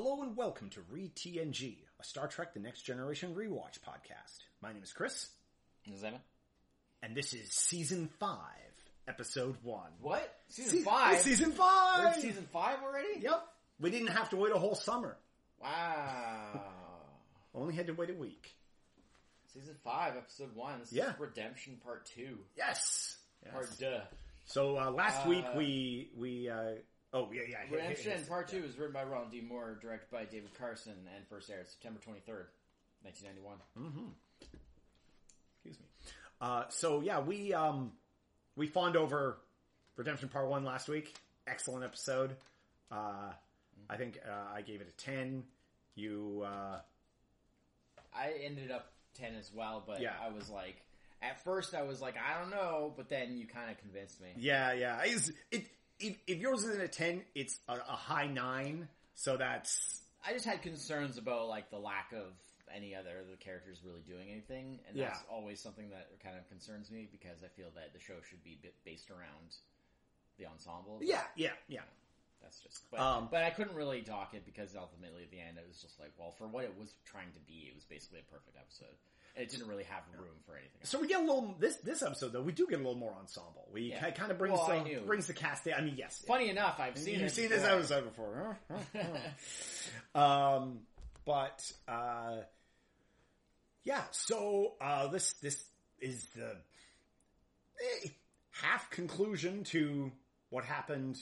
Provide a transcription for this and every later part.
Hello and welcome to Re TNG, a Star Trek The Next Generation rewatch podcast. My name is Chris, Is that it? and this is season 5, episode 1. What? Season Se- five? Season We're 5! in season five already? Yep. We didn't have to wait a whole summer. Wow. Only had to wait a week. season five, episode one. This Yeah. is Redemption Part Two. Yes! Yes. Part duh. So uh, last Uh, week we, we, uh, oh yeah, yeah. hit- Redemption hit- Part Two is written by Ron D. Moore, directed by David Carson, and first aired September twenty third, nineteen ninety one. Mm. Excuse me. Uh, so yeah, we um, we fawned over Redemption Part One last week. Excellent episode. Uh, I think uh, I gave it a ten. You uh, I ended up ten as well, but Yeah. I was like, at first I was like, I don't know, but then you kind of convinced me. yeah, yeah. It's, it if, if yours isn't a ten, it's a, a high nine. So that's I just had concerns about like the lack of any other of the characters really doing anything, and that's Yeah. always something that kind of concerns me because I feel that the show should be based around the ensemble. yeah, yeah, yeah. that's just. But, Um, but I couldn't really dock it because ultimately at the end it was just like, well, for what it was trying to be, it was basically a perfect episode. It didn't really have room for anything. Else. So we get a little this this episode though. We do get a little more ensemble. We Yeah. kind of brings Well, the brings the cast in. I mean, yes, Funny enough, I've seen You've seen this episode before, um, but uh, yeah. So uh, this this is the eh, half conclusion to what happened.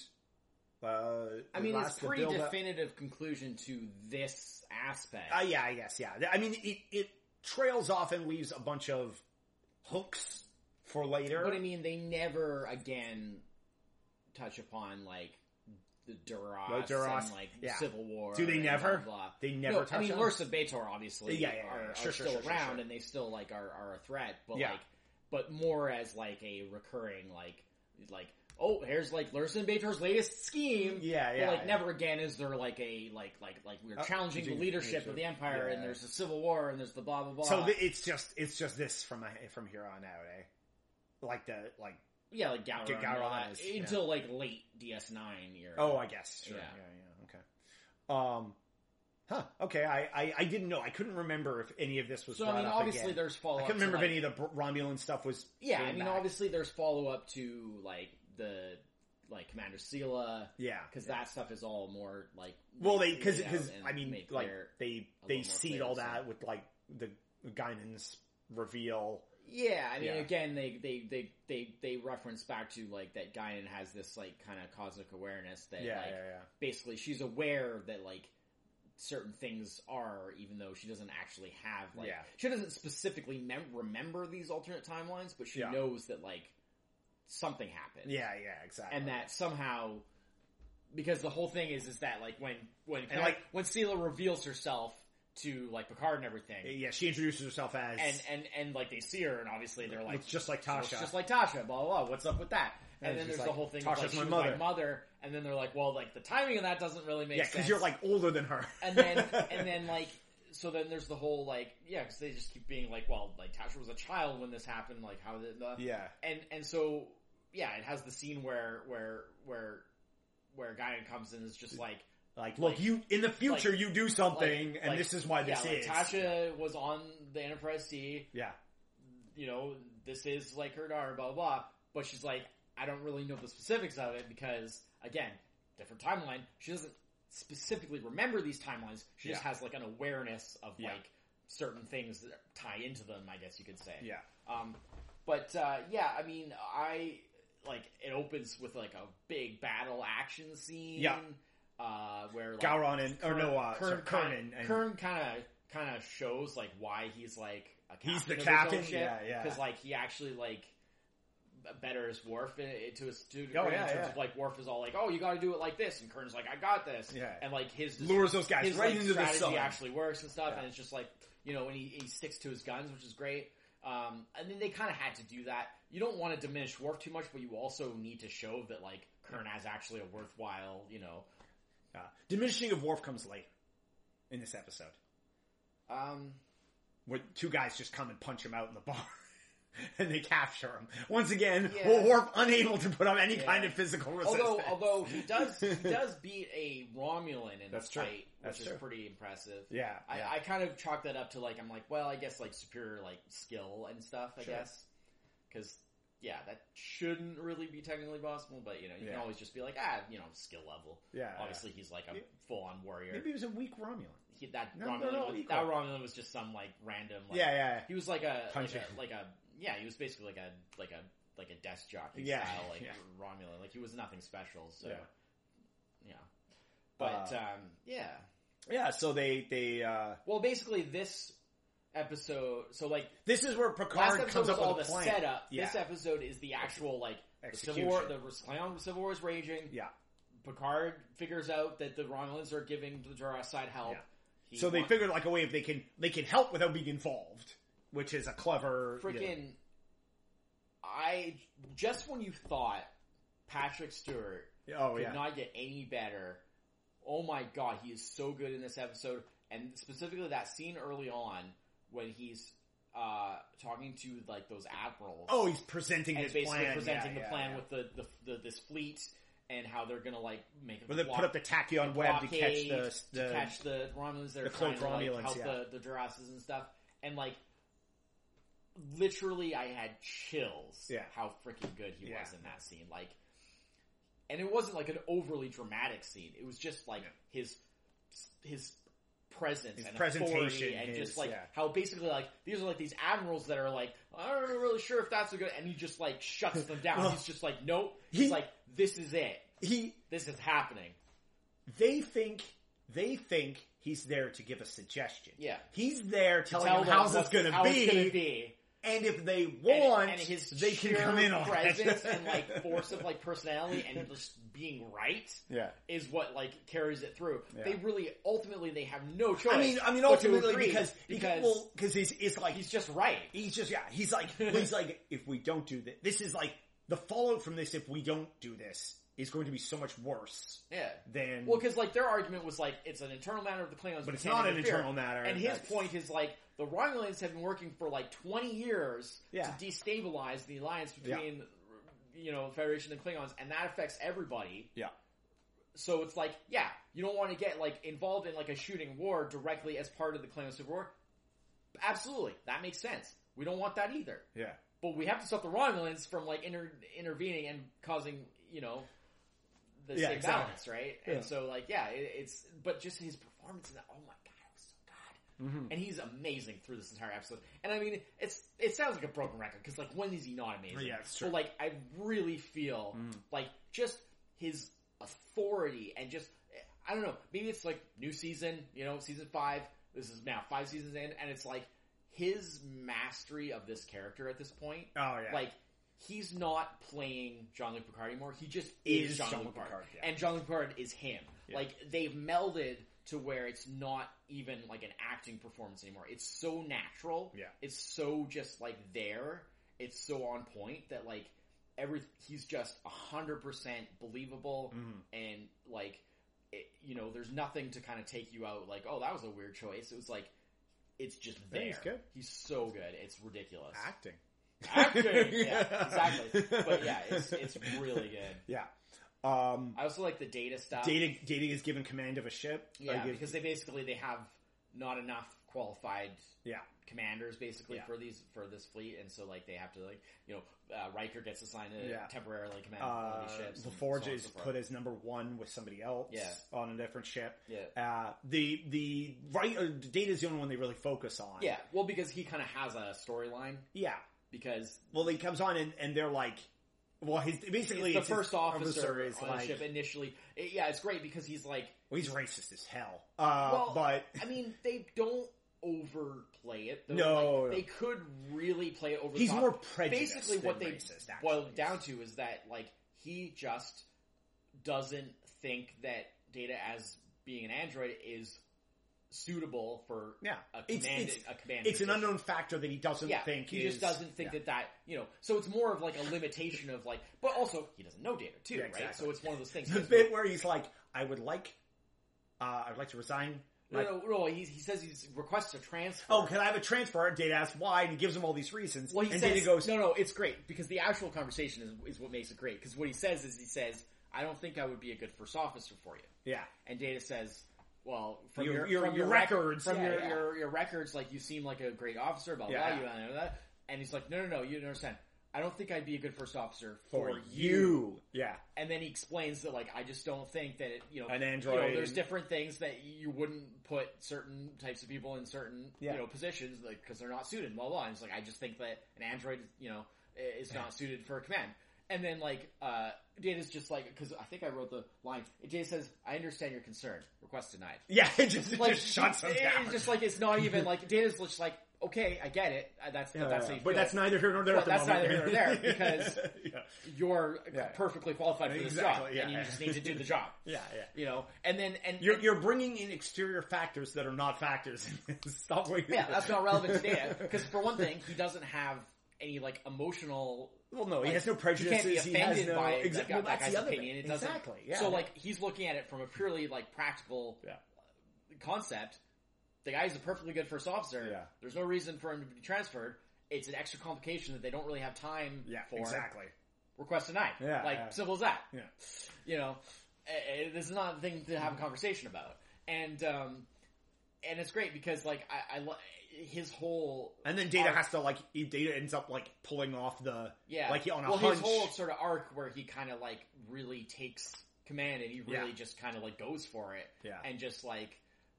Uh, I mean, it's pretty definitive conclusion to this aspect. Uh, yeah, I guess, yeah. I mean, it, it trails off and leaves a bunch of hooks for later. But I mean, they never again touch upon like the Duras, No, Duras, and like yeah. Civil War. Do they never? blah, blah. They never No, touch I mean, Lursa B'Etor obviously Yeah, yeah, yeah, are, are Sure, still sure, around and they still like are, are a threat, but like, but more as like a recurring like like. Oh, here's like Lursa and B'Etor's latest scheme. Yeah, But, yeah, like yeah. never again is there like a like like like we're Uh, challenging the leadership, of the empire, yeah. and there's a civil war, and there's the blah blah blah. so th- it's just it's just this from a- from here on out, eh? Like the like Yeah, like Gowron, Gowron is- yeah. until like late DS9 era. Oh, I guess. Sure. Yeah. Yeah. yeah, Okay. Um. Huh. Okay. I, I I didn't know. I couldn't remember if any of this was. So I mean, up obviously again. there's follow. I couldn't remember to, if any of the Romulan stuff was. Yeah, I mean, back. obviously there's follow up to like the like Commander Sela. Yeah. because yeah. that stuff is all more like Well, they because because I mean, like they they seed all so- that with like the Guinan's reveal. Yeah, I mean, Yeah. again, they, they, they, they, they reference back to like that Guinan has this like kind of cosmic awareness that Yeah, like yeah, basically she's aware that like certain things are, even though she doesn't actually have like Yeah. she doesn't specifically mem- remember these alternate timelines, but she knows that like something happened. Yeah, yeah, exactly. and that somehow because the whole thing is is that like when when And, like- when Sela reveals herself to like Picard and everything, yeah, she introduces herself as and and and like they see her and obviously they're like just like Tasha. just like Tasha, blah blah blah. What's up with that? And, And then there's like, the whole thing. "Tasha's like, my mother." my mother, and then they're like, well, like the timing of that doesn't really make yeah, sense. because you're like older than her. and then and then like so then there's the whole like yeah, because they just keep being like, well, like Tasha was a child when this happened. Like how did the yeah, and and so yeah, it has the scene where where where where Guinan comes in and is just like like look, like- you in the future like- you do something, like- and this is why this yeah, like is. Tasha was on the Enterprise C. yeah, You know, this is like her daughter, blah blah blah. But she's like, I don't really know the specifics of it because again, different timeline. She doesn't specifically remember these timelines. She just has like an awareness of Yeah. like certain things that tie into them. I guess you could say. yeah, Um, but uh, yeah, I mean, I like it opens with like a big battle action scene. Yeah. Uh, where like, Gowron and or no, uh, Kurn, Kurn kinda- and, and Kurn kind of kind of shows like why he's like a captain He's the captain? Yeah, yeah. Because like he actually like b- as Worf to a degree Oh, yeah, in terms yeah. of like Worf is all like, oh, you got to do it like this, and Kurn's like, I got this, Yeah. and like his lures those guys his right like, into the sun. actually works and stuff, Yeah. and it's just like you know, and he, he sticks to his guns, which is great. Um, and then they kind of had to do that. You don't want to diminish Worf too much, but you also need to show that like Kern has actually a worthwhile, you know. Uh, diminishing of Worf comes later in this episode, Um, where two guys just come and punch him out in the bar. and they capture him. Once again, Yeah. Worf unable to put up any Yeah. kind of physical resistance. although although he does he does beat a Romulan in That's the true. fight, That's which is pretty impressive. yeah, I, yeah. I kind of chalk that up to like I'm like, well, I guess like superior like skill and stuff. I Sure. guess because yeah, that shouldn't really be technically possible, but you know, you Yeah. can always just be like, ah, you know, skill level. yeah, Obviously, he's like a full on warrior. Maybe he was a weak Romulan. He, that No, Romulan, was, that Romulan was just some like random. Like, yeah, yeah, He was like a like a like a yeah. He was basically like a like a like a desk jockey Yeah, style like yeah. Romulan. Like he was nothing special. So Yeah. yeah, but Uh, um, yeah. yeah. So they they uh Well, basically this episode. So like this is where last Picard episode comes was up all with the a plan. setup. Yeah. This episode is the actual like the Civil War. The Klingon Civil War is raging. Yeah. Picard figures out that the Romulans are giving the Jurassic side help. Yeah. He So they wa- figured like a way if they can they can help without being involved, which is a clever you know- freaking. I just when you thought Patrick Stewart oh could yeah not get any better. Oh my god, he is so good in this episode, and specifically that scene early on when he's uh, talking to like those admirals. oh he's presenting and his basically plan presenting yeah, the yeah, plan yeah. with the, the, the this fleet and how they're gonna like make where they put up the tachyon web to catch the, the to catch the Romulans that are the trying to like, help yeah. the the Jurassics and stuff, and like literally, I had chills. Yeah. how freaking good he Yeah. was in that scene. Like, and it wasn't like an overly dramatic scene. It was just like his his presence His and presentation, and his- just like yeah. how basically like these are like these admirals that are like I'm not really sure if that's a good and he just like shuts them down. Well, oh. He's just like nope. he- He's like this is it. he This is happening. they think they think he's there to give a suggestion. Yeah. He's there telling Tell them them how's this what- going to how it's gonna be, be. And if they want, and, his they can come in on presence and like force of like personality and just being right yeah. is what like carries it through. Yeah. They really ultimately they have no choice. I mean, I mean, ultimately because because well, because he's it's like he's just right. he's just yeah he's like he's like if we don't do this, this is like the fallout from this. If we don't do this, is going to be so much worse Yeah. than Well, because like their argument was like it's an internal matter of the Klingons, but it's can't an internal matter. And his that's- point is like the Romulans have been working for like twenty years Yeah. to destabilize the alliance between you know Federation and Klingons, and that affects everybody. Yeah. So it's like, yeah, you don't want to get like involved in like a shooting war directly as part of the Klingon Civil War. Absolutely, that makes sense. We don't want that either. yeah But we have to stop the Romulans from like inter- intervening and causing, you know, the Yeah, same exactly. balance, right? Yeah. And so, like, yeah, it, it's but just his performance in that. Oh my god, it was so good, Mhm. and he's amazing through this entire episode. And I mean, it's it sounds like a broken record because like when is he not amazing? Yeah, it's true. But like, I really feel Mhm. like just his authority and just I don't know. Maybe it's like new season, you know, season five. This is now five seasons in, and it's like his mastery of this character at this point. oh yeah Like he's not playing Jean Luc Picard anymore. He just is, Jean-Luc Luc Picard, Picard, yeah. and Jean Luc Picard is him. Yeah. Like they've melded to where it's not even like an acting performance anymore. It's so natural. Yeah. It's so just like there. It's so on point that like every he's just a hundred percent believable Mhm. and like it, you know there's nothing to kind of take you out like oh that was a weird choice. It was like it's just Yeah, there. he's good. He's so good. It's ridiculous. acting Acting, yeah, exactly. But yeah, it's it's really good. yeah um I also like the data stuff. data data is given command of a ship yeah, Like, because they basically they have not enough qualified yeah commanders basically Yeah. for these for this fleet, and so like they have to like you know uh, Riker gets assigned to Yeah. temporarily command uh, of these ships. the forge so is so put as number one with somebody else Yeah. on a different ship yeah. uh the the right uh, data is the only one they really focus on Yeah, well, because he kind of has a storyline. yeah Because well he comes on and, and they're like well he's basically the first officer, is on like the ship initially, it- yeah, it's great because he's like, well, he's racist as hell uh Well, but I mean, they don't overplay it. Though. No, Like, they could really play it over. the he's more prejudiced basically what they racist, boiled actually. it down to is that like he just doesn't think that Data as being an android is suitable for yeah a command it's, a command. it's an unknown factor that he doesn't Yeah, think he is, just doesn't think yeah. that that you know. So it's more of like a limitation of like, but also he doesn't know Data too, Yeah, right? So it's one of those things. the bit where he's like, I would like, uh, I would like to resign No, no, no. He, he says he requests a transfer. Oh, can I have a transfer? Data asks why, and he gives him all these reasons. Well, he and says, Data goes, no, no, it's great because the actual conversation is, is what makes it great. Because what he says is he says, "I don't think I would be a good first officer for you," yeah, and Data says, "Well, from Your- your, your- from your rec- records, from yeah, your, yeah. your your records, like you seem like a great officer, blah blah, Yeah, blah you know that." And he's like, "No, no, no, you don't understand. I don't think I'd be a good first officer for for, you. Yeah, And then he explains that like I just don't think that it, you know An you know, android. there's different things that you wouldn't put certain types of people in certain Yeah. you know positions like because they're not suited. Blah blah. And it's like I just think that an android you know is not suited for a command. And then like uh Data's just like because I think I wrote the line. Data says I understand your concern. Request denied. yeah. It just, it Like just shuts him down. It's just like it's not even like Data's just like okay I get it. Uh, That's Yeah, that's yeah. how but that's neither here nor there. But at the that's moment. neither here nor there, because- yeah, you're Yeah. perfectly qualified for this Exactly, job, yeah, and you yeah. just need to do the job. yeah, yeah. You know, and then and You're, you're bringing in exterior factors that are not factors. Stop waiting. Yeah, that's not relevant to data. Because for one thing, he doesn't have any like emotional. Well, no, he has no He prejudices. can't be he has no, by that, well, that that's guy's the other opinion. thing. It doesn't. Exactly. Yeah. So like he's looking at it from a purely like practical yeah. concept. The guy's a perfectly good first officer. Yeah. There's no reason for him to be transferred. It's an extra complication that they don't really have time Yeah, for. exactly. Request denied. Yeah, like yeah. simple as that. Yeah. You know, eh, eh, this is not a thing to have a conversation about. And um, and it's great because like I, I lo- his whole And then Data arc- has to like he- Data ends up like pulling off the Yeah, like he on a well, hunch. his whole sort of arc where he kind of like really takes command and he really Yeah. just kind of like goes for it. Yeah. and just like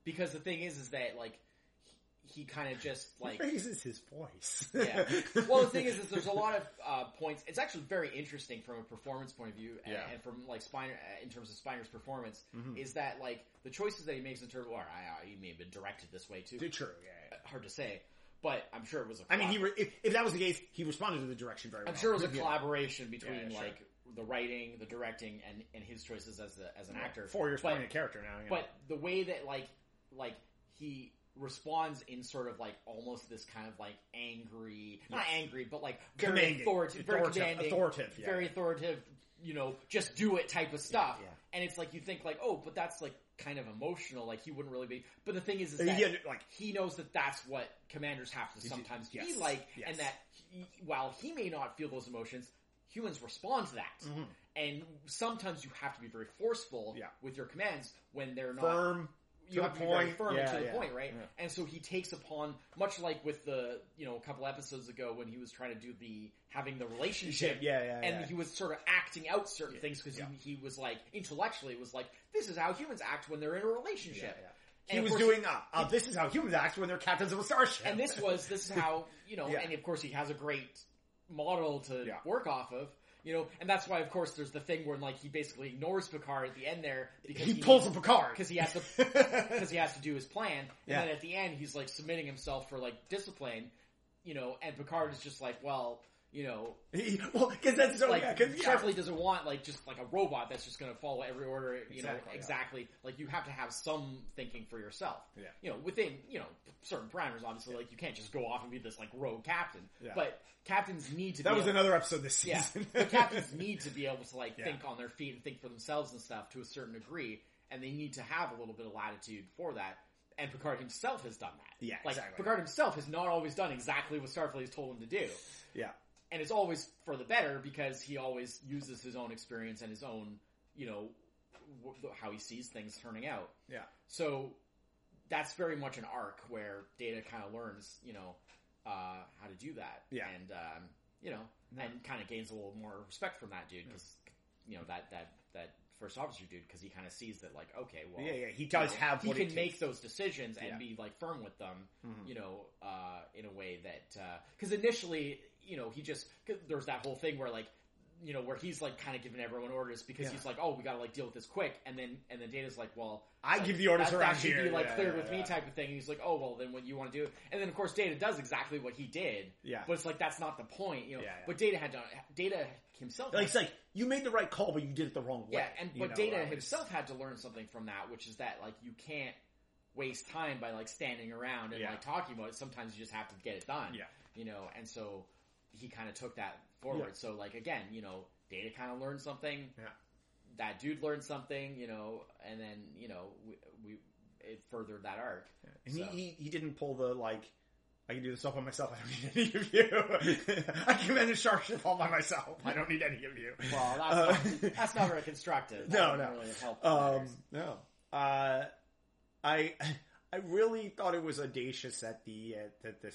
because the thing is, is that like he, he kind of just like raises his voice. yeah. Well, the thing is, is there's a lot of uh, points. It's actually very interesting from a performance point of view, and, Yeah. and from like Spiner uh, in terms of Spiner's performance. Mhm. Is that like the choices that he makes in terms or I, I, he may have been directed this way too. True. Yeah, yeah. Hard to say, but I'm sure it was. a I mean, he re- if, if that was the case, he responded to the direction very well. I'm sure it was a collaboration between Yeah, yeah, sure. like the writing, the directing, and and his choices as the as an actor. Four years playing a character now. you know. but the way that like like he responds in sort of like almost this kind of like angry, not angry, but like very Commanding. authoritative, very Authoritative- authoritative, yeah. very authoritative. You know, just do it type of stuff. yeah. And it's like you think like, oh, but that's like kind of emotional. Like he wouldn't really be. But the thing is, is that yeah, like he knows that that's what commanders have to sometimes yes, be like, yes. and that he, while he may not feel those emotions, humans respond to that. Mhm. And sometimes you have to be very forceful Yeah. with your commands when they're not firm. You to have the to be very point. firm and Yeah, to the yeah, point, right? yeah. And so he takes upon, much like with the, you know, a couple episodes ago when he was trying to do the having the relationship, Yeah, yeah, and he was sort of acting out certain things because he, he was like intellectually it was like this is how humans act when they're in a relationship. And He was course- doing. Uh, uh, this is how humans act when they're captains of a starship. and this was this is how you know, and of course he has a great model to work off of. You know, and that's why, of course, there's the thing where like he basically ignores Picard at the end there because he pulls a needs- Picard because he has to because he has to do his plan. And Yeah. then at the end, he's like submitting himself for like discipline, you know. And Picard is just like, well, you know, He- well, because that's so. like yeah, 'cause, yeah. Starfleet doesn't want like just like a robot that's just going to follow every order, you know, Exactly, yeah. exactly. Like you have to have some thinking for yourself. Yeah. You know, within you know certain parameters. Obviously, like you can't just go off and be this like rogue captain. Yeah. But captains need to. That be was able- another episode this yeah, season. but captains need to be able to like Yeah. think on their feet and think for themselves and stuff to a certain degree, and they need to have a little bit of latitude for that. And Picard himself has done that. Yeah, like exactly. Picard himself has not always done exactly what Starfleet has told him to do, yeah, and it's always for the better because he always uses his own experience and his own, you know, w- how he sees things turning out. yeah, So that's very much an arc where Data kind of learns, you know, uh, how to do that. Yeah. And, um, you know, and kind of gains a little more respect from that dude because, you know, that, that, that first officer dude because he kind of sees that like, okay, well, yeah, yeah. He does you know, have. he can make those decisions and Yeah. be like firm with them, Mhm. you know, uh, in a way that, because initially, you know, he just, cause there's that whole thing where like, you know, where he's like kind of giving everyone orders because Yeah. he's like, oh, we gotta like deal with this quick. And then, and then Data's like, well, I like, give the orders that, around that should here. be like Yeah, cleared yeah, with me type of thing. And he's like, oh, well, then what you want to do? And then of course Data does exactly what he did. Yeah. But it's like, that's not the point, you know, but Data had done, Data himself. Like, it's like you made the right call, but you did it the wrong way. Yeah, and but know, Data himself had to learn something from that, which is that like you can't waste time by like standing around and like talking about it. Sometimes you just have to get it done. Yeah. You know, and so he kind of took that forward. Yeah. So like again, you know, Data kind of learned something. Yeah. That dude learned something, you know, and then you know we, we it furthered that arc. And So- he, he he didn't pull the like. I can do this all by myself. I don't need any of you. I can manage Starship all by myself. I don't need any of you. Well, that's, Uh, not, that's not very constructive. No, That no. doesn't Really help Um, no. Uh, I I really thought it was audacious that the uh, that the,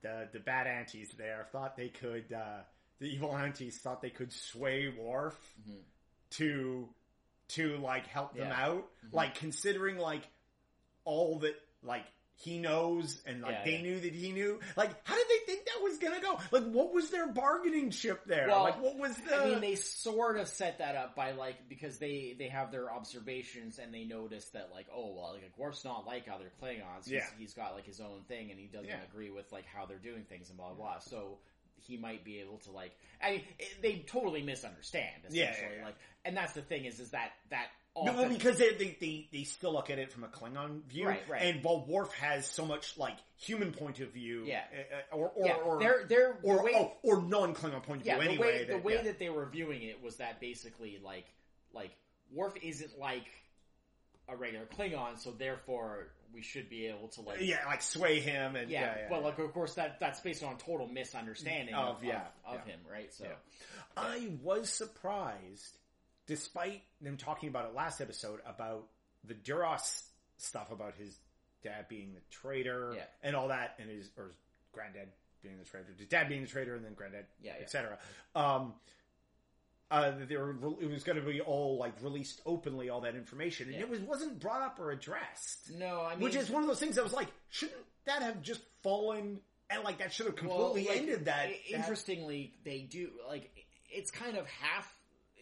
the the bad aunties there thought they could uh, the evil aunties thought they could sway Worf Mhm. to to like help them Yeah. Mm-hmm. out, like considering like all that like he knows and like Yeah, they yeah. knew that he knew. Like, how did they think that was gonna go? Like, what was their bargaining chip there? Well, like, what was the? I mean, they sort of set that up by like because they they have their observations and they notice that like oh well like Worf's not like other Klingons. He's, Yeah. he's got like his own thing and he doesn't agree with like how they're doing things and blah blah. blah. So he might be able to like I mean it, they totally misunderstand Yeah, essentially yeah, yeah. like and that's the thing is is that that No, well, because they, they, they, they still look at it from a Klingon view, Right, right. And while Worf has so much like human point of view, Yeah. uh, or or yeah, or they're they're the or, way- oh, or non-Klingon point of yeah, view. the anyway, way the that- way yeah. that they were viewing it was that basically like like Worf isn't like a regular Klingon, so therefore we should be able to like yeah, like sway him and yeah, yeah, yeah, but like of course that that's based on total misunderstanding Of- of, yeah, of, of him, right? So. I was surprised, despite them talking about it last episode about the Duras stuff about his dad being the traitor Yeah. and all that, and his or his granddad being the traitor, his dad being the traitor, and then granddad, Yeah, yeah. etc. Um, uh, they were, it was going to be all like released openly, all that information, and Yeah. it was wasn't brought up or addressed. no, I mean Which is one of those things that was like, shouldn't that have just fallen? And like that should have well, completely like, ended that. i- that- Interestingly, they do like it's kind of half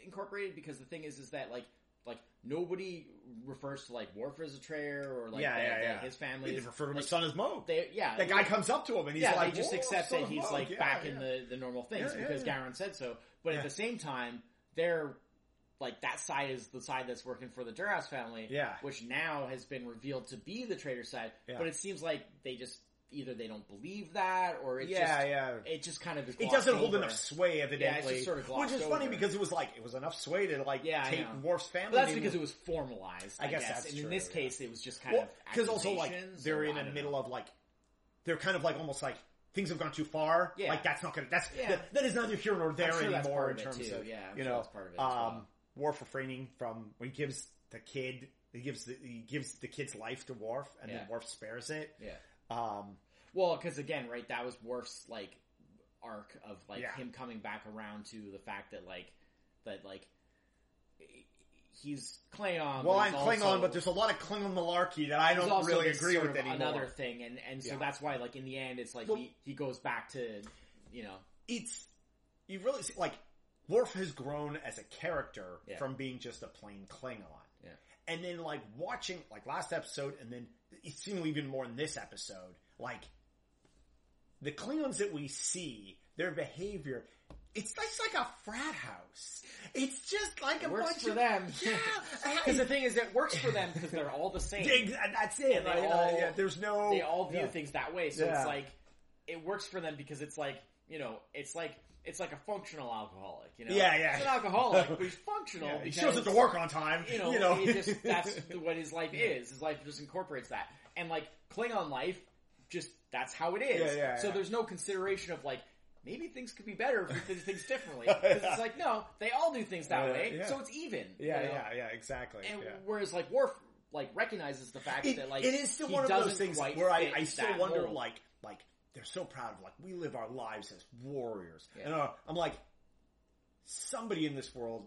incorporated because the thing is is that like like nobody refers to like Worf as a traitor or like Yeah, the- yeah, yeah. his They family. just refer to him like, as son as Mogh. They, yeah, That guy comes up to him and he's yeah, like, they just "Whoa, accept that he's Mogh." like back in the, the normal things because yeah. Gowron said so. But Yeah. at the same time, they're like that side is the side that's working for the Duras family, Yeah. which now has been revealed to be the traitor side. Yeah. But it seems like they just either they don't believe that or it yeah, just yeah. it just kind of is It doesn't hold over. enough sway, evidently. just sort of which is glossed funny because it was like it was enough sway to like Yeah, take. Worf's family. But that's because it was formalized. I, I guess guess, that's and in this yeah. case, it was just kind of because also like they're in the middle know. of like they're kind of like almost like things have gone too far. Yeah. Like that's not gonna that's Yeah. that, that is neither here nor there sure anymore in terms too. of Yeah, I'm you sure know that's part of it as well. um, Worf refraining from when he gives the kid he gives the he gives the kid's life to Worf and then Yeah. Worf spares it. yeah. Um, Well, because again, right, that was Worf's like arc of like him coming back around to the fact that like that like he's Klingon. well, I'm Klingon, also- but there's a lot of Klingon malarkey that I don't really agree with anymore. Another thing, and and so Yeah. that's why like in the end, it's like Well- he he goes back to you know it's you really see like Worf has grown as a character Yeah. from being just a plain Klingon. Yeah. And then like watching like last episode and then it's seemingly even more in this episode, like the Klingons that we see, their behavior, it's, it's like a frat house. It's just like a works bunch for of them. Yeah, Because the thing is, it works for them because they're all the same. Ex- that's it. Right? Uh, all- yeah, there's no they all view yeah. things that way. So Yeah. it's like it works for them because it's like you know, it's like it's like a functional alcoholic. You know, Yeah, yeah. He's an alcoholic, but he's functional. Yeah, he because, shows up to work on time. You know, you know. he just that's what his life is. His life just incorporates that, and like Klingon life, just that's how it is. Yeah, yeah, so there's no consideration of like. Maybe things could be better if we did things differently. Because it's like, no, they all do things that Yeah, way, yeah. so it's even. yeah, you know? yeah, yeah, exactly. And yeah. whereas like Worf like recognizes the fact it, that like it is still he one of those things where I, I still wonder, mold. like, like they're so proud of like we live our lives as warriors, Yeah. and uh, I'm like, somebody in this world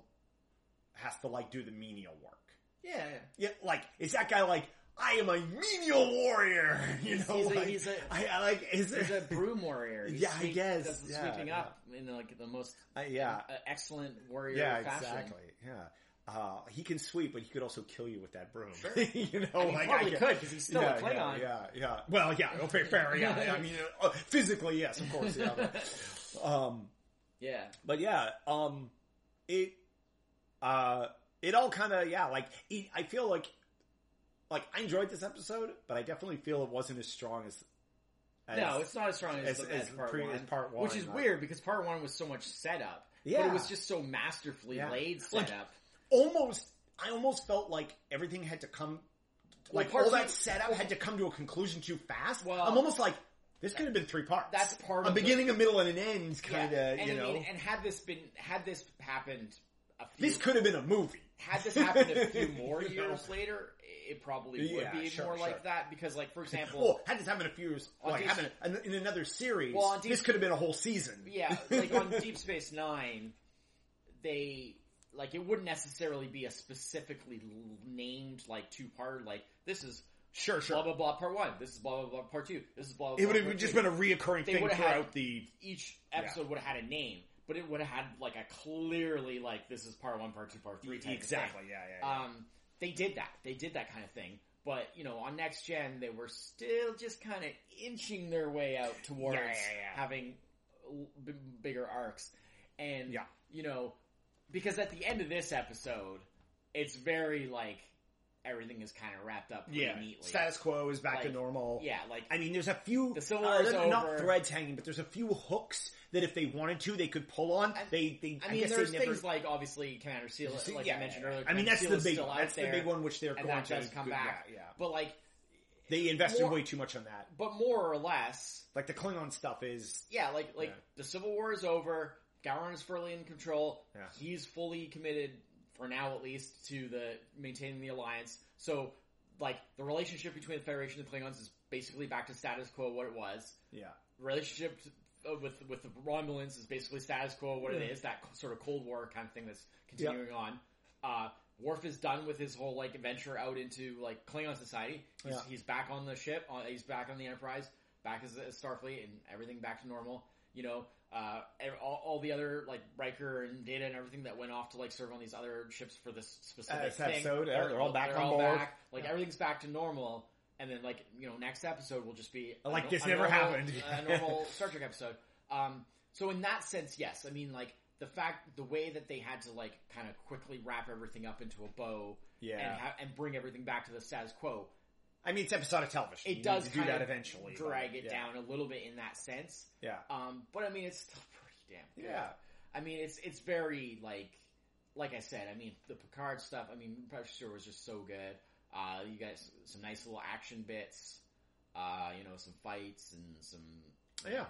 has to like do the menial work. yeah, yeah. Yeah, like is that guy like I am a menial warrior? You He's- know, he's a- like, he's a- I, I like is He's there, a broom warrior. He's Yeah, I sweep- guess, yeah, sweeping yeah. up in like the most I- yeah, uh, excellent warrior yeah, fashion. exactly, yeah. Uh, he can sweep, but he could also kill you with that broom. Sure. you know, And he like probably I could because he's still yeah, a Klingon. Yeah, yeah, yeah. Well, yeah, okay, fair, yeah. I mean, uh, physically, yes, of course, yeah. But, um, Yeah. but yeah, um, it, uh, it all kind of, yeah, like, it, I feel like, like, I enjoyed this episode, but I definitely feel it wasn't as strong as, as no, it's not as strong as, as- as as, part, pre- one, part one, which is like- uh, weird because part one was so much setup. but Yeah. it was just so masterfully Yeah. laid Like, setup. almost, I almost felt like everything had to come like part all that setup had to come to a conclusion too fast. Well- I'm almost like this could have been three parts. That's part a of the- beginning, a middle, and an end. Kind of, and you I know. mean, and had this been had this happened a few this could have been a movie. had this happened a few more years later, it probably would Yeah, be sure, more sure. like that because, like, for example, Well, had this happened a few years, like Deep- happen in another series, Well, Deep- this could have been a whole season. yeah, like on Deep Space Nine, they like it wouldn't necessarily be a specifically named like two part like this is sure, sure. blah blah blah part one, this is blah blah blah part two, this is blah blah. it would have just two. been a reoccurring They thing throughout the. each episode would have had a name, but it would have had like a clearly like this is part one, part two, part three. Type Exactly. Yeah, yeah. yeah. Um, they did that. They did that kind of thing. But you know, on next gen, they were still just kind of inching their way out towards Yeah, yeah, yeah. having b- bigger arcs. And Yeah. you know, because at the end of this episode, it's very like everything is kind of wrapped up pretty yeah. neatly. Status quo is back to normal. yeah, like I mean, there's a few The Civil uh, War is they're not threads hanging, but there's a few hooks that if they wanted to, they could pull on. I- they, they, I I, mean, guess there's never. things like obviously Commander Sela, like yeah, I mentioned yeah, yeah. earlier. I mean, that's Sela the big. That's the big one, which they're going that to come yeah, back. Yeah, But like, they invested More- way too much on that. but more or less, Like the Klingon stuff is yeah, like like Yeah. the Civil War is over. Gowron is fully in control. Yeah. He's fully committed for now, at least, to the maintaining the alliance. So, like the relationship between the Federation and the Klingons is basically back to status quo, what it was. yeah. Relationship uh, with with the Romulans is basically status quo, what it is. That sort of Cold War kind of thing that's continuing on. Uh, Worf is done with his whole like adventure out into like Klingon society. He's, Yeah. he's back on the ship. On, he's back on the Enterprise. Back as, as Starfleet, and everything back to normal. You know, uh, all, all the other like Riker and Data and everything that went off to like serve on these other ships for this specific Uh, this thing. episode, yeah, they're all back they're on all board. back. Like Yeah. everything's back to normal. And then like you know, next episode will just be Like no- this a never normal- happened. a normal Star Trek episode. Um, so in that sense, yes. I mean, like the fact, the way that they had to like kind of quickly wrap everything up into a bow Yeah. and ha- and bring everything back to the status quo, I mean, it's episodic television. it You does do that of eventually. drag it yeah. down a little bit in that sense. Yeah. Um, but I mean, it's still pretty damn good. Yeah. I mean, it's it's very like like I said. I mean, the Picard stuff. I mean, Pressure was just so good. Uh, you got some nice little action bits. Uh, you know, some fights and some Yeah.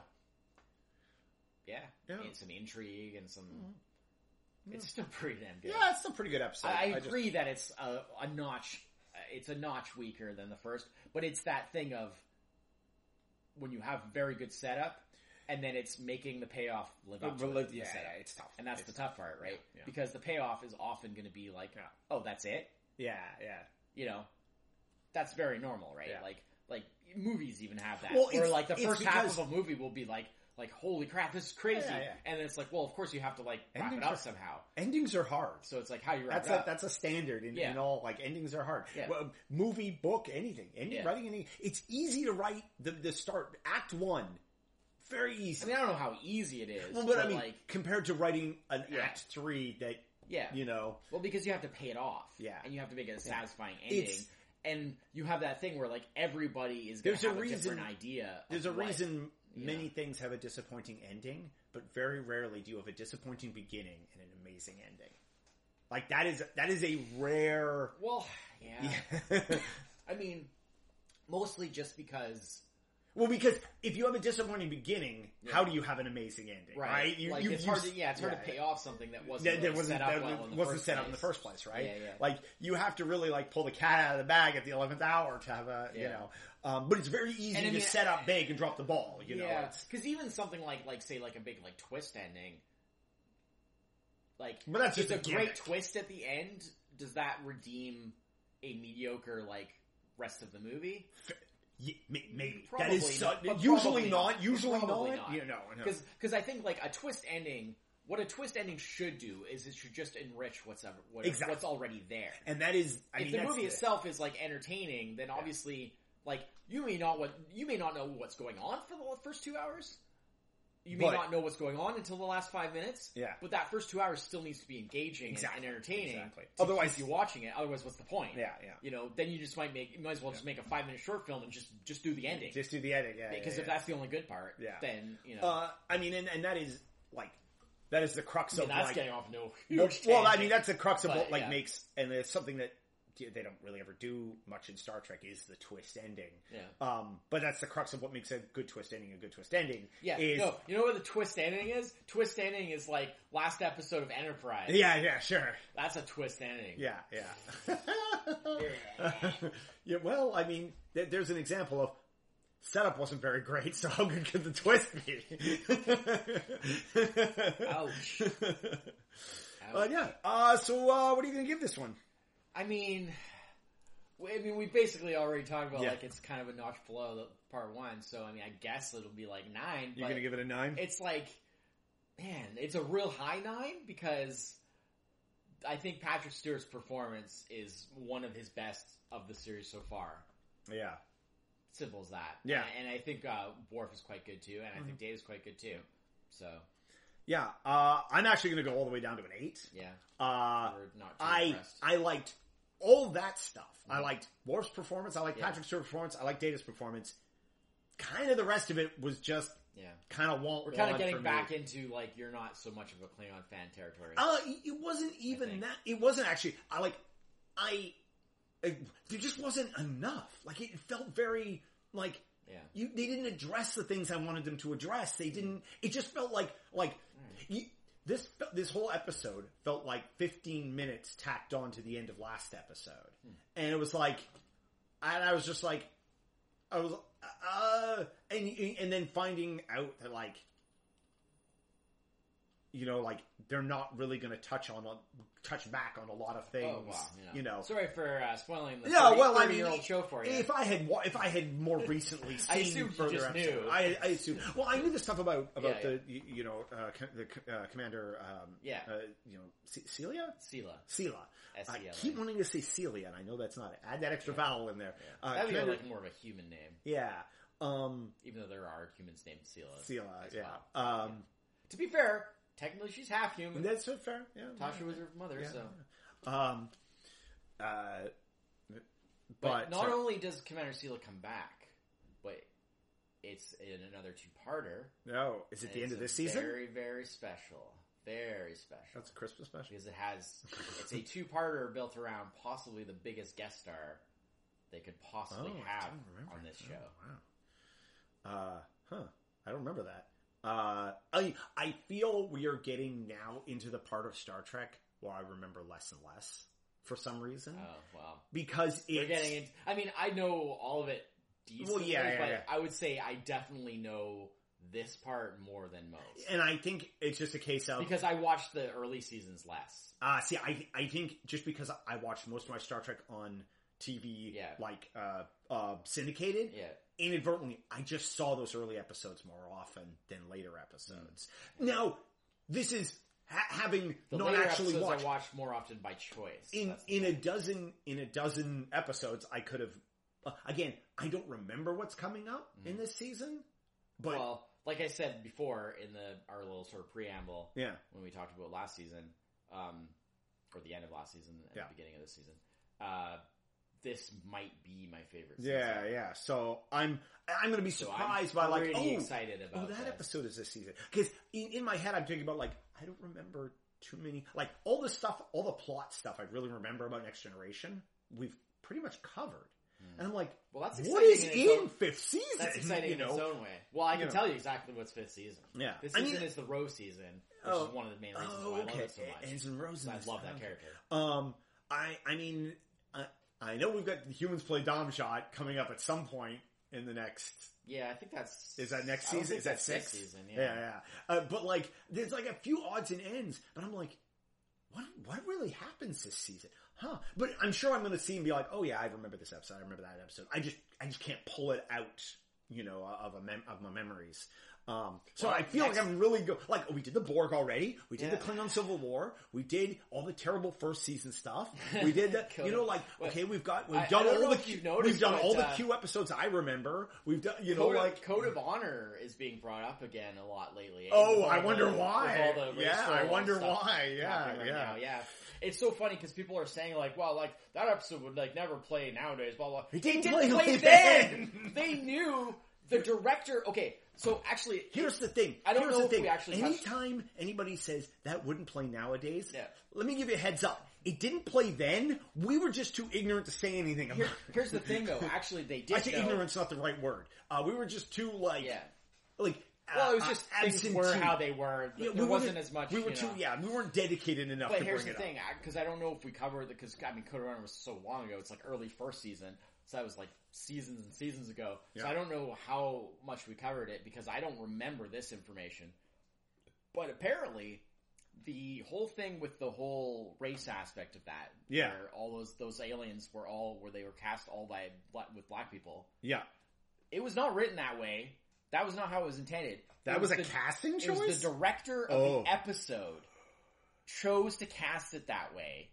yeah, Yeah. and some intrigue and some. Mhm. It's still pretty damn good. Yeah, it's still a pretty good episode. I, I just- agree that it's a, a notch. Uh, It's a notch weaker than the first, but it's that thing of when you have very good setup, and then it's making the payoff live up to the yeah, setup. yeah, it's tough. And that's It's the tough part, right? Yeah, yeah. Because the payoff is often going to be like, oh, that's it. Yeah, yeah. You know, that's very normal, right? Like, like movies even have that. Well, Or like the first half of a movie will be like, like holy crap, this is crazy, Yeah, yeah. and then it's like, well, of course you have to like wrap Endings it up are- somehow. Endings are hard. So it's like how you wrap That's it a, up? that's a standard in, Yeah. in all like endings are hard. Yeah. Well, movie, book, anything, any Yeah. writing any. It's easy to write the the start Act One, very easy. I mean, I don't know how easy it is, well, but, but I mean, like, compared to writing an Yeah. Act Three that yeah, you know, well, because you have to pay it off, Yeah. and you have to make it a Yeah. satisfying ending, It's- and you have that thing where like everybody is going There's to a have a, reason- different idea. there's a what- reason many things have a disappointing ending, but very rarely do you have a disappointing beginning and an amazing ending. Like that is that is a rare. Well, yeah. Yeah. I mean, mostly just because, well, because if you have a disappointing beginning, how do you have an amazing ending? right? Right? You, like you, it's you hard to, yeah, it's hard yeah, to pay off something that wasn't that, really that wasn't set up well in the wasn't first set up place. in the first place, right? Yeah, yeah. Like you have to really like pull the cat out of the bag at the eleventh hour to have a you know. Um, but it's very easy And I to mean, set up big and drop the ball. You know, yeah, because even something like, like say, like a big like twist ending, like but that's just a a great twist at the end. Does that redeem a mediocre like rest of the movie? May- maybe Probably that is not, usually not. not. Usually Probably not. You know, no. Because because I think like a twist ending, what a twist ending should do is it should just enrich what's ever, what, Exactly. what's already there. and that is. I if mean, the movie the- itself is like entertaining, then obviously like you may not what you may not know what's going on for the first two hours. You may But- not know what's going on until the last five minutes. Yeah. but that first two hours still needs to be engaging and- Exactly. and entertaining. Exactly. Otherwise- you're watching it. Otherwise, what's the point? Yeah, yeah. You know, then you just might make you might as well just make a five minute short film and just just do the ending. Just do the edit, yeah. because yeah, if yeah. that's the only good part, Yeah. then you know. Uh, I mean, and, and that is like that is the crux I mean, of that's like. getting off no well, well, I mean, that's the crux of But, what like yeah. makes, and it's something that they don't really ever do much in Star Trek is the twist ending. Yeah. Um, but that's the crux of what makes a good twist ending a good twist ending. Yeah, Is, no, you know what the twist ending is? Twist ending is like last episode of Enterprise. Yeah, yeah, sure. That's a twist ending. Yeah, yeah. yeah, well, I mean, th- there's an example of setup wasn't very great, so how good could the twist be? Ouch. Uh, yeah. Uh, so, uh, what are you going to give this one? I mean, I mean, we basically already talked about Yeah. like it's kind of a notch below the part one. So I mean, I guess it'll be like nine. You're but to give it a nine? it's like, man, it's a real high nine because I think Patrick Stewart's performance is one of his best of the series so far. yeah. Simple as that. Yeah. Mm-hmm. and, and I think uh, Worf is quite good too, and I think Data is quite good too. So Yeah. Uh, I'm actually going to go all the way down to an eight. yeah, Uh, not too I impressed. I liked all that stuff. I liked Worf's performance. I liked Yeah. Patrick Stewart's performance. I liked Data's performance. Kind of the rest of it was just yeah. kind of won't. We're kind of getting back into like you're not so much of a Klingon fan territory. Uh, it wasn't even that. It wasn't actually. I like. I. I there just wasn't enough. Like it felt very like. Yeah. You, they didn't address the things I wanted them to address. They didn't. It just felt like like you, this. This whole episode felt like 15 minutes tacked on to the end of last episode, and it was like, and I was just like, I was, uh, and and then finding out that like you know, like they're not really going to touch on a, touch back on a lot of things. Oh wow, You know, Sorry for uh, spoiling the yeah. 30, Well, I mean, old show for you. if I had if I had more recently seen I assumed you further just episodes, knew. I, I assume. Well, I knew the stuff about about Yeah, the you, you know uh, the uh, commander. Um, Yeah. uh, you know, C- Celia. Sela, Celia. I keep wanting to say Celia, and I know that's not it. Add that extra vowel in there. Uh, that'd be like more of a human name, yeah. Um, even though there are humans named Sela. Celia. Yeah. well. Um, To be fair, technically she's half human. that's so fair. Yeah. Tasha was her mother, Yeah. so. Um, uh, But, but not sorry. only does Commander Sela come back, but it's in another two-parter. no, is it the end of this season? Very, very special. Very special. That's a Christmas special. because it has it's a two-parter built around possibly the biggest guest star they could possibly Oh, have on this Oh, show. wow. Uh, huh. I don't remember that. Uh, I I feel we are getting now into the part of Star Trek where I remember less and less for some reason Oh wow, because it's getting into. I mean, I know all of it decently, yeah, yeah, but yeah. I would say I definitely know this part more than most and I think it's just a case of because I watched the early seasons less. uh, see I I think just because I watched most of my Star Trek on TV Yeah. like uh, uh, syndicated Yeah, inadvertently, I just saw those early episodes more often than later episodes. Mm. Now, this is ha- having the not actually watched I watched more often by choice. in in a dozen in a dozen episodes. I could have uh, again. I don't remember what's coming up in this season, but Mm. well, like I said before in the our little sort of preamble, yeah, when we talked about last season, um, or the end of last season and Yeah. the beginning of this season, uh, this might be my favorite. yeah, season. yeah. So I'm I'm going to be So surprised I'm by like oh excited oh about that this. episode is this season because in, in my head I'm thinking about like I don't remember too many like all the stuff all the plot stuff I really remember about Next Generation we've pretty much covered and I'm like Well, that's what is in in, own- fifth season That's exciting you in its own way. Well, I can You know. tell you exactly what's fifth season. yeah This I season mean, is the Ro's season, which Oh. is one of the main reasons oh why I love okay it so much. Rose I love that character. Um, I I mean, I, know we've got humans play dom-jot coming up at some point in the next. Yeah, I think that's Is that next season? Is that six? season? Yeah, Yeah. yeah. Uh, but like, there's like a few odds and ends, but I'm like, what what really happens this season? Huh? But I'm sure I'm going to see and be like, oh yeah, I remember this episode. I remember that episode. I just I just can't pull it out, you know, of a mem- of my memories. Um, so Well, I feel next- like I'm really go like we did the Borg already. We did Yeah. the Klingon Civil War. We did all the terrible first season stuff. We did that. you know, like okay, we've got we've I- done I all the Q, noticed, we've done but, all the uh, Q episodes I remember. We've done you know Code, like of, Code of Honor is being brought up again a lot lately. Oh, I wonder the- why. Yeah, I wonder why. Yeah, right yeah. now, yeah. It's so funny because people are saying like, "Well, like that episode would like never play nowadays." Blah blah. It didn't play play then. then. they knew the director. Okay, so actually, Here's the thing. I don't Here's know the thing. we actually touched- Anytime anybody says that wouldn't play nowadays, Yeah. let me give you a heads up. it didn't play then. We were just too ignorant to say anything about Here, it. here's the thing, though. Actually, they did. I say ignorant's not the right word. Uh, we were just too like, Yeah. like. Well, it was uh, just uh, things were how they were. Yeah, there we wasn't as much. We were too, know. yeah, we weren't dedicated enough But to here's the it thing, because I don't know if we covered the because I mean Code of Honor was so long ago. It's like early first season, so that was like seasons and seasons ago. So I don't know how much we covered it because I don't remember this information. But apparently, the whole thing with the whole race aspect of that, Yeah. where all those those aliens were all where they were cast all by black, with black people, Yeah, it was not written that way. That was not how it was intended. that It was, a the- casting it choice. the director of Oh. the episode chose to cast it that way.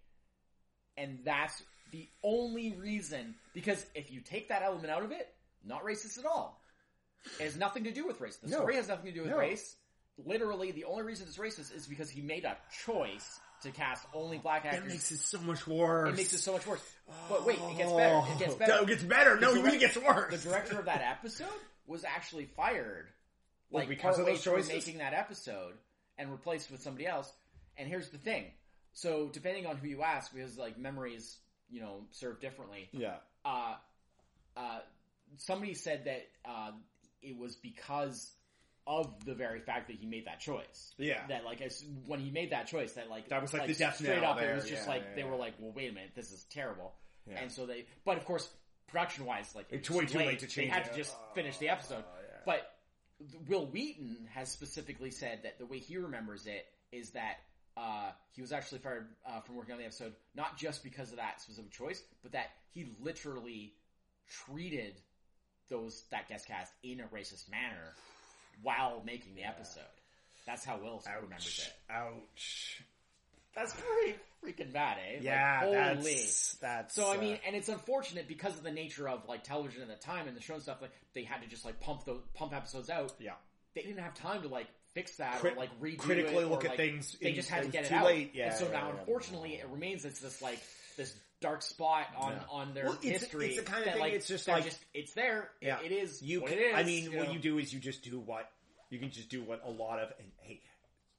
And that's the only reason, because if you take that element out of it, not racist at all. It has nothing to do with race. The No. story has nothing to do with No. race. Literally, the only reason it's racist is because he made a choice to cast only black that actors. makes it so much worse. it makes it so much worse. But wait, it gets better. It gets Oh, better. It gets better. No, The you mean it direct- gets worse. The director of that episode was actually fired, Well, like because of partway those choices? making that episode, and replaced with somebody else. And here's the thing: so depending on who you ask, because like memories, you know, serve differently. yeah, Uh, uh, somebody said that uh, it was because of the very fact that he made that choice. yeah. That like as when he made that choice, that like That was, like, the death straight up. there, It was just yeah, like yeah, they yeah. were like, well, wait a minute, this is terrible. And so they, but of course, production wise, like It's way too late to change They had it. to just Oh, finish the episode. But Wil Wheaton has specifically said that the way he remembers it is that uh, he was actually fired uh, from working on the episode not just because of that specific choice, but that he literally treated those that guest cast in a racist manner while making the episode. That's how Wil remembers Ouch. it. Ouch. That's pretty freaking bad, eh? Like, Yeah, holy. that's that's. So I uh, mean, and it's unfortunate because of the nature of like television at the time and the show and stuff. Like they had to just like pump those pump episodes out. yeah, They didn't have time to like fix that Crit- or like redo critically it or, look at like, things They in- just had to get it too out. late. Yeah, and so yeah, now, yeah. unfortunately, it remains it's this like this dark spot on on their Well, it's- history. it's the kind of that, thing, like, it's just like- just it's there. It- Yeah. it is. you. can- it is. I mean, you what know? you do is you just do what you can just do what a lot of and hey,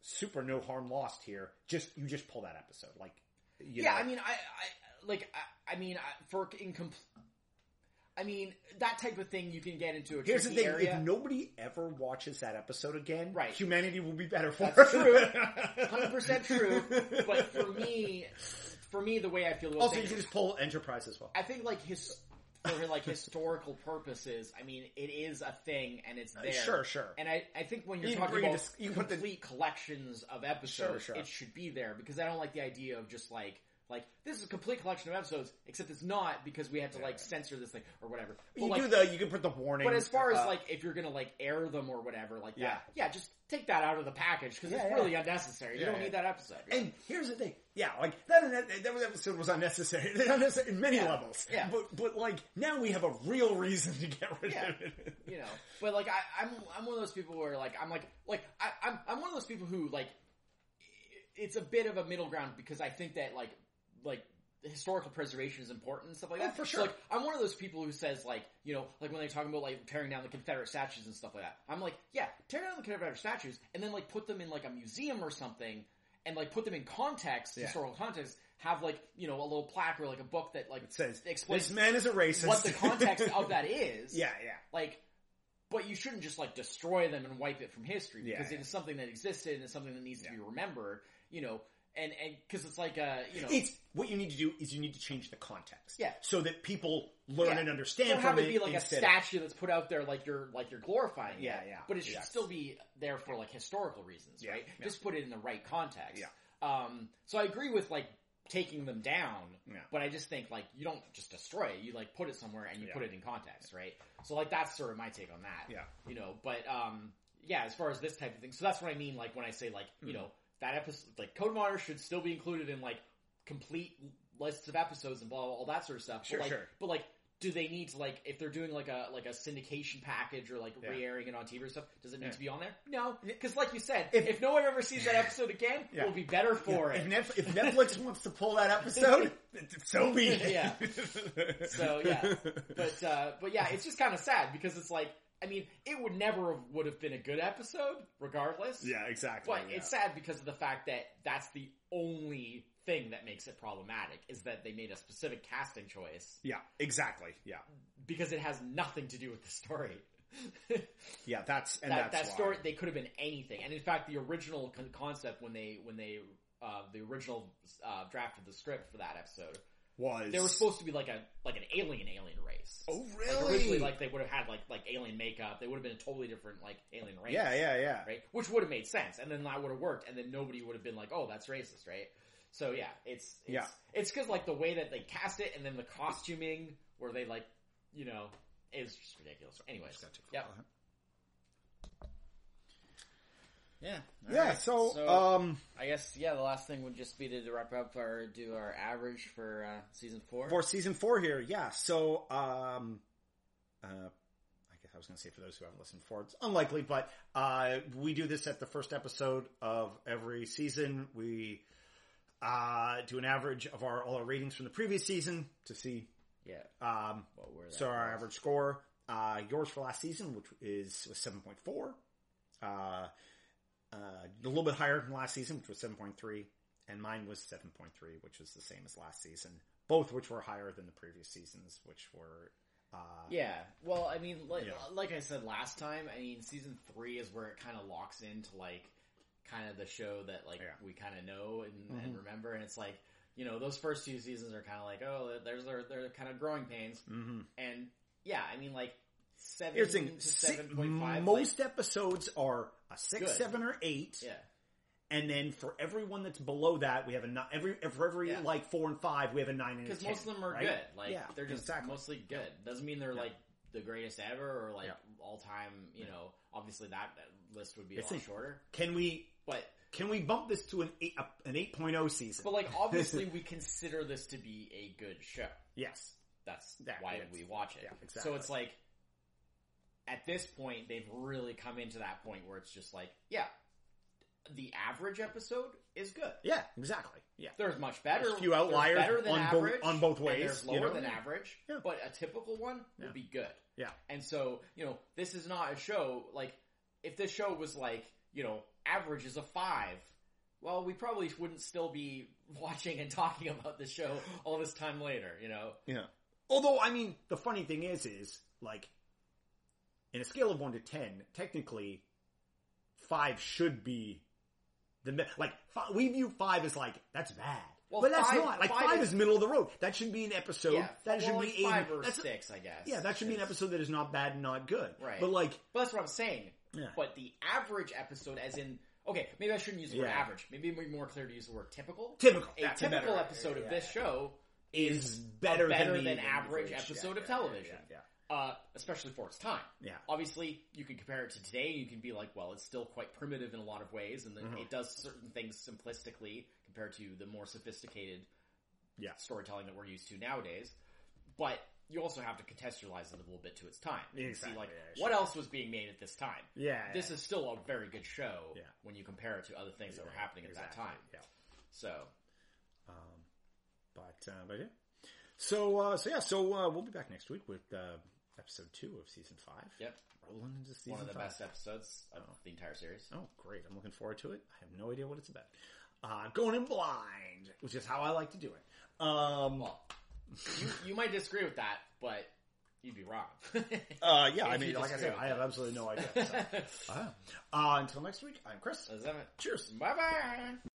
super no harm lost here. Just you just pull that episode like. You yeah, know, I mean, I, I like, I, I mean, I- for incomplete. I mean, that type of thing you can get into a Here's the thing: area. if nobody ever watches that episode again, Right. humanity will be better for That's it. true. Hundred percent true. But for me, for me, the way I feel about also, you can just pull Enterprise as well. I think like his for like historical purposes. I mean, it is a thing and it's there. Uh, Sure, sure. And I, I think when you're You talking about to- you put the- complete collections of episodes, Sure, sure. it should be there because I don't like the idea of just like. Like this is a complete collection of episodes, except it's not because we had to like censor this thing or whatever. But, You like, do the you can put the warning. but as far as uh, like if you're gonna like air them or whatever like Yeah. that, yeah, just take that out of the package because Yeah, it's yeah. really unnecessary. You Yeah, don't yeah. need that episode. And here's the thing, yeah, like that that, that episode was unnecessary. unnecessary in many Yeah. levels. Yeah. but but like now we have a real reason to get rid Yeah. of it. you know. But like I, I'm I'm one of those people where like I'm like like I, I'm I'm one of those people who like it's a bit of a middle ground because I think that like like historical preservation is important and stuff like Oh, that. for So, sure. like I'm one of those people who says like you know like when they talk about like tearing down the Confederate statues and stuff like that. I'm like yeah, tear down the Confederate statues and then like put them in like a museum or something and like put them in context, Yeah. historical context. Have like you know a little plaque or like a book that like It says explains this man is a racist. what the context of that is. yeah, yeah. Like, but you shouldn't just like destroy them and wipe it from history Yeah, because yeah. it is something that existed and it's something that needs Yeah. to be remembered. You know, and and because it's like uh you know It's what you need to do is you need to change the context, Yeah. so that people learn Yeah. and understand don't from have it it. be like a instead of- statue that's put out there like you're like you're glorifying Yeah, it. yeah, But it should yeah. still be there for like historical reasons, Yeah, right? yeah. Just put it in the right context. Yeah. Um. So I agree with like taking them down, Yeah. but I just think like you don't just destroy it. You like put it somewhere and you put it in context, right? So like that's sort of my take on that. Yeah. You know, but um, yeah, as far as this type of thing, so that's what I mean. Like when I say like you Mm-hmm. know that episode, like Code of Honor should still be included in like complete lists of episodes and blah, blah all that sort of stuff. Sure, but, like, sure. But like, do they need to like if they're doing like a like a syndication package or like Yeah. re-airing it on TV or stuff? Does it need Yeah. to be on there? No, because like you said, If- if, no one ever sees that episode again, Yeah. we'll be better for If, it. Netf- if Netflix wants to pull that episode, so be it. Yeah. So, yeah. But uh, but yeah, it's just kind of sad because it's like I mean, it would never have, would have been a good episode regardless. yeah, exactly. But yeah. it's sad because of the fact that that's the only thing that makes it problematic is that they made a specific casting choice Yeah, exactly. Yeah, because it has nothing to do with the story. yeah. That's and that that's that why. story they could have been anything, and in fact, the original con- concept when they when they uh, the original uh, draft of the script for that episode, was they were supposed to be like a like an alien alien race. Oh, Like, really? originally, like they would have had like like alien makeup. They would have been a totally different like alien race. yeah, yeah, yeah. right? Which would have made sense, and then that would have worked, and then nobody would have been like, "Oh, that's racist," right? So yeah, it's, it's Yeah. it's because like the way that they cast it, and then the costuming, where they like, you know, is just ridiculous. Anyways, Just gotta take a yep. photo of it. yeah, Yeah. So, um, I guess yeah, the last thing would just be to wrap up our do our average for uh, season four. for season four here, yeah. So, um, uh, I guess I was going to say for those who haven't listened before, it's unlikely, but uh, we do this at the first episode of every season. We uh, do an average of our all our ratings from the previous season to see Yeah, um, what were so our was. average score. Uh, yours for last season, which is was seven point four, uh, uh, a little bit higher than last season, which was seven point three, and mine was seven point three, which was the same as last season. Both which were higher than the previous seasons, which were uh, Yeah, well, I mean, like, Yeah. like I said last time, I mean, season three is where it kind of locks into like kind of the show that like Yeah. Mm-hmm. we kind of know and, and remember, and it's like you know those first two seasons are kind of like oh, there's their they're kind of growing pains, mhm. and yeah, I mean like seven Here's the thing: to seven point five. most episodes are a six, Good. seven, or eight, yeah, and then for everyone that's below that, we have a ni- every for every Yeah. like four and five, we have a nine and a because ten. most of them are right? good. Like Yeah, they're just exactly. mostly good. Doesn't mean they're Yeah. like the greatest ever or like Yeah. all time. You know, obviously that, that list would be a It's lot a- shorter, Can we but. Can we bump this to an eight, uh, an eight season? But like, obviously, we consider this to be a good show. yes, That's Yeah, why yes. we watch it. Yeah, exactly. So it's like, at this point, they've really come into that point where it's just like, yeah, the average episode is good. yeah, exactly. Yeah, There's much better. There's a few outliers better than on both- average, on both ways, There's you lower know? than average, Yeah. but a typical one Yeah. would be good. yeah, And so, you know, this is not a show like if this show was like, you know, average is a five. Well, we probably wouldn't still be watching and talking about the show all this time later, you know. yeah. Although, I mean, the funny thing is, is like in a scale of one to ten, technically, five should be the like fi- we view five as like that's bad. Well, but that's five- not like five five, is- is, middle of the road. That should be an episode. Yeah, that should be five 80 or that's six, I guess. yeah, that should be an episode that is not bad and not good. Right. But like, But that's what I'm saying. Yeah. But the average episode, as in, okay, maybe I shouldn't use the word average. Maybe it'd be more clear to use the word typical. typical. A That's typical better- episode of yeah, this yeah. show is is better, better than, the than average episode yeah, of yeah, television. Yeah, yeah, uh, especially for its time. yeah. Obviously, you can compare it to today. You can be like, well, it's still quite primitive in a lot of ways, and then Mhm. it does certain things simplistically compared to the more sophisticated Yeah. storytelling that we're used to nowadays. But you also have to contextualize it a little bit to its time. and Exactly, See, like, yeah, what else was being made at this time? Yeah, This yeah. is still a very good show Yeah. when you compare it to other things that were happening at Exactly, that time. Yeah. So, Um, but uh, but yeah. So uh, so yeah. So uh, we'll be back next week with uh, episode two of season five. yep, Rolling into season one of the five. best episodes of the entire series. Oh, great! I'm looking forward to it. I have no idea what it's about. Uh, going in blind, which is how I like to do it. Um, Well, you, you might disagree with that, but you'd be wrong. uh, yeah, I mean, like I said, I have absolutely no idea. So. uh, until next week, I'm Chris. Is that it? Cheers. Bye bye.